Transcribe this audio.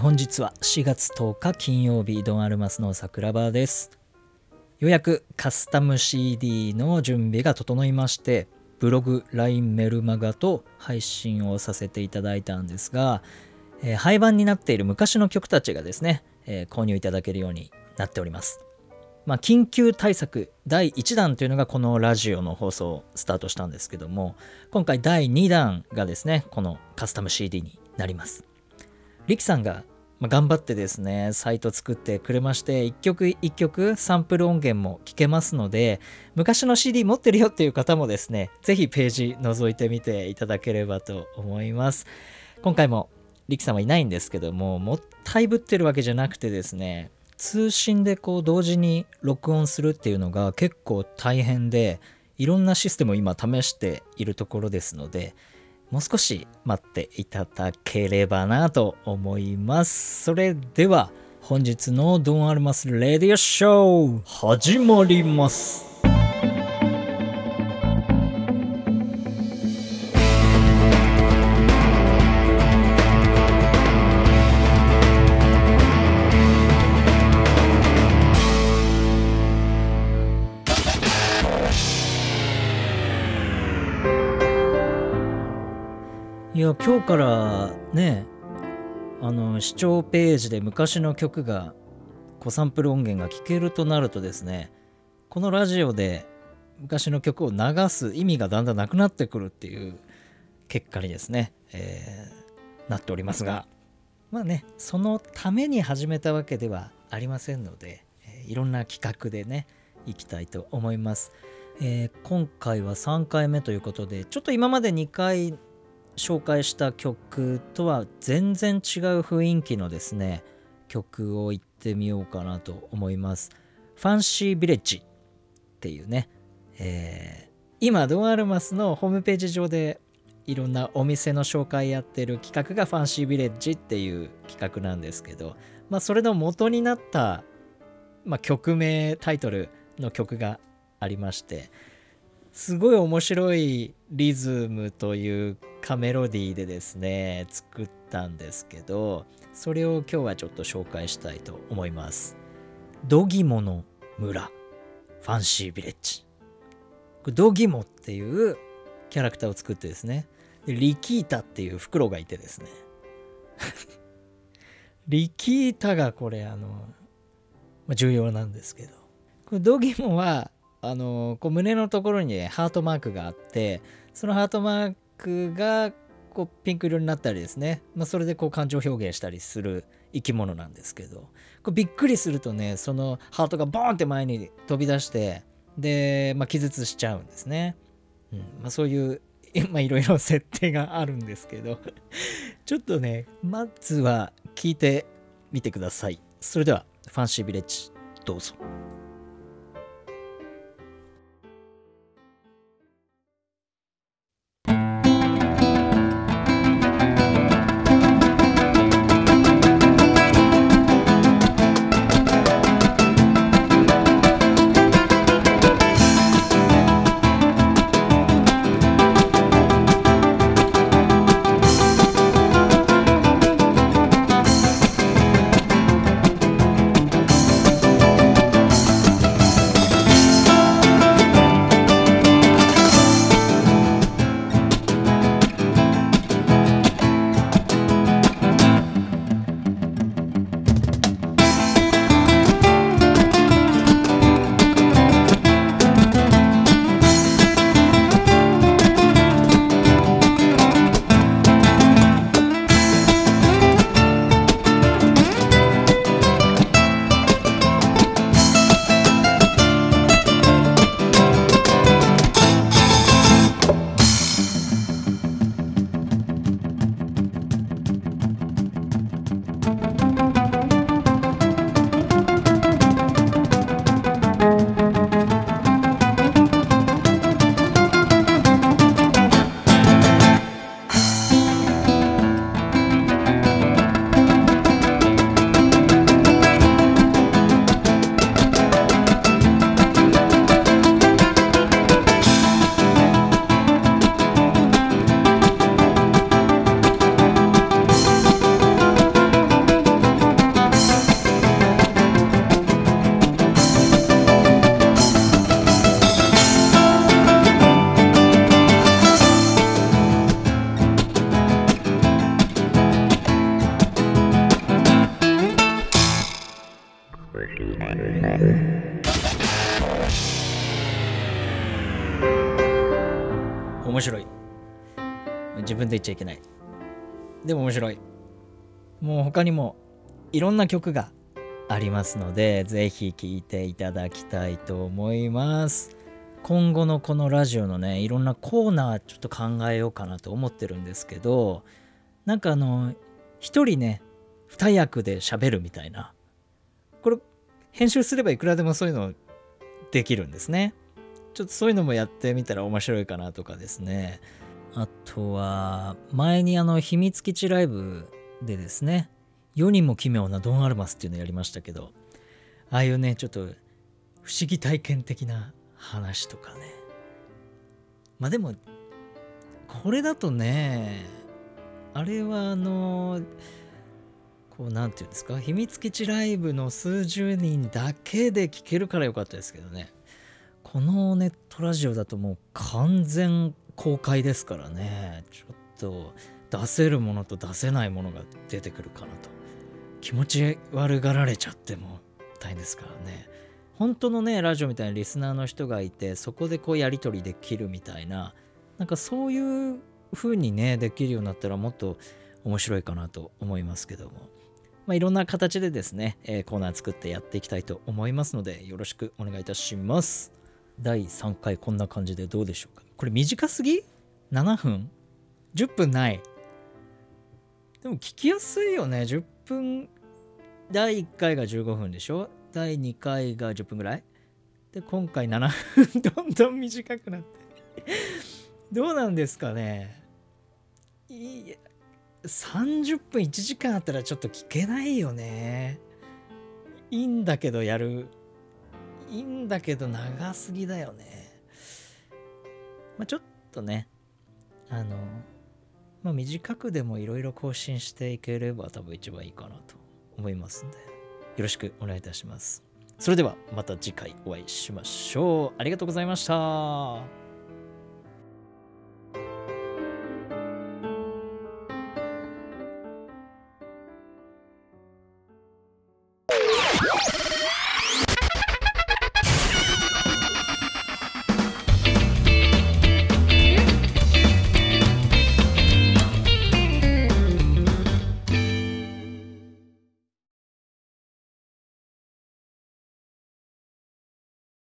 本日は4月10日金曜日ドン・アルマスの桜庭です。ようやくカスタム CD の準備が整いましてブログ LINE メルマガと配信をさせていただいたんですが、えー、廃盤になっている昔の曲たちがですね、えー、購入いただけるようになっております。まあ、緊急対策第1弾というのがこのラジオの放送をスタートしたんですけども今回第2弾がですねこのカスタム CD になります。リキさんがま頑張ってですねサイト作ってくれまして一曲一曲サンプル音源も聞けますので昔の CD 持ってるよっていう方もですね是非ページ覗いてみていただければと思います。今回もリキさんはいないんですけどももったいぶってるわけじゃなくてですね通信でこう同時に録音するっていうのが結構大変でいろんなシステムを今試しているところですのでもう少し待っていただければなと思います。それでは本日のドンアルマスレディオショー始まります。いや今日からねあの視聴ページで昔の曲がコサンプル音源が聴けるとなるとですねこのラジオで昔の曲を流す意味がだんだんなくなってくるっていう結果にですね、えー、なっておりますがまあねそのために始めたわけではありませんので、え、いろんな企画でねいきたいと思います、えー、今回は3回目ということでちょっと今まで2回紹介した曲とは全然違う雰囲気のですね曲を言ってみようかなと思います。ファンシービレッジっていうね、えー、今ドアルマスのホームページ上でいろんなお店の紹介やってる企画がファンシービレッジっていう企画なんですけど、まあ、それの元になった、まあ、曲名タイトルの曲がありましてすごい面白いリズムというかメロディーでですね作ったんですけどそれを今日はちょっと紹介したいと思います。ドギモの村ファンシービレッジ。ドギモっていうキャラクターを作ってですねでリキータっていう袋がいてですね。リキータがこれあの、ま、重要なんですけど。これドギモはあのこう胸のところにハートマークがあってそのハートマークがこうピンク色になったりですね、まあ、それでこう感情表現したりする生き物なんですけど。こうびっくりするとねそのハートがボーンって前に飛び出してで、まあ、気絶しちゃうんですね、うん。まあ、そういういろいろ設定があるんですけど。ちょっとねまずは聞いてみてください。それではファンシービレッジどうぞ。面白い。自分で言っちゃいけない。でも面白い。もう他にもいろんな曲がありますのでぜひ聴いていただきたいと思います。今後のこのラジオのねいろんなコーナーちょっと考えようかなと思ってるんですけどなんかあの一人ね二役で喋るみたいな。これ編集すればいくらでもそういうのできるんですね。ちょっとそういうのもやってみたら面白いかなとかですね。あとは前にあの秘密基地ライブでですね世にも奇妙なドン・アルマスっていうのやりましたけどああいうねちょっと不思議体験的な話とかね。まあでもこれだとねあれはあのこうなんていうんですか秘密基地ライブの数十人だけで聞けるからよかったですけどね。このネットラジオだともう完全公開ですからね。ちょっと出せるものと出せないものが出てくるかなと。気持ち悪がられちゃっても大変ですからね。本当のねラジオみたいなリスナーの人がいてそこでこうやり取りできるみたいななんかそういう風にねできるようになったらもっと面白いかなと思いますけども。まあ、いろんな形でですね、えー、コーナー作ってやっていきたいと思いますのでよろしくお願いいたします。第3回こんな感じでどうでしょうか？これ短すぎ ?7 分 ?10 分ない。でも聞きやすいよね。10分第1回が15分でしょ？第2回が10分ぐらい？で今回7分。どんどん短くなって。どうなんですかね？いや30分1時間あったらちょっと聞けないよね。いいんだけどやるいんだけど長すぎだよね。まあちょっとねあのまあ短くでもいろいろ更新していければ多分一番いいかなと思いますんでよろしくお願いいたします。それではまた次回お会いしましょう。ありがとうございました。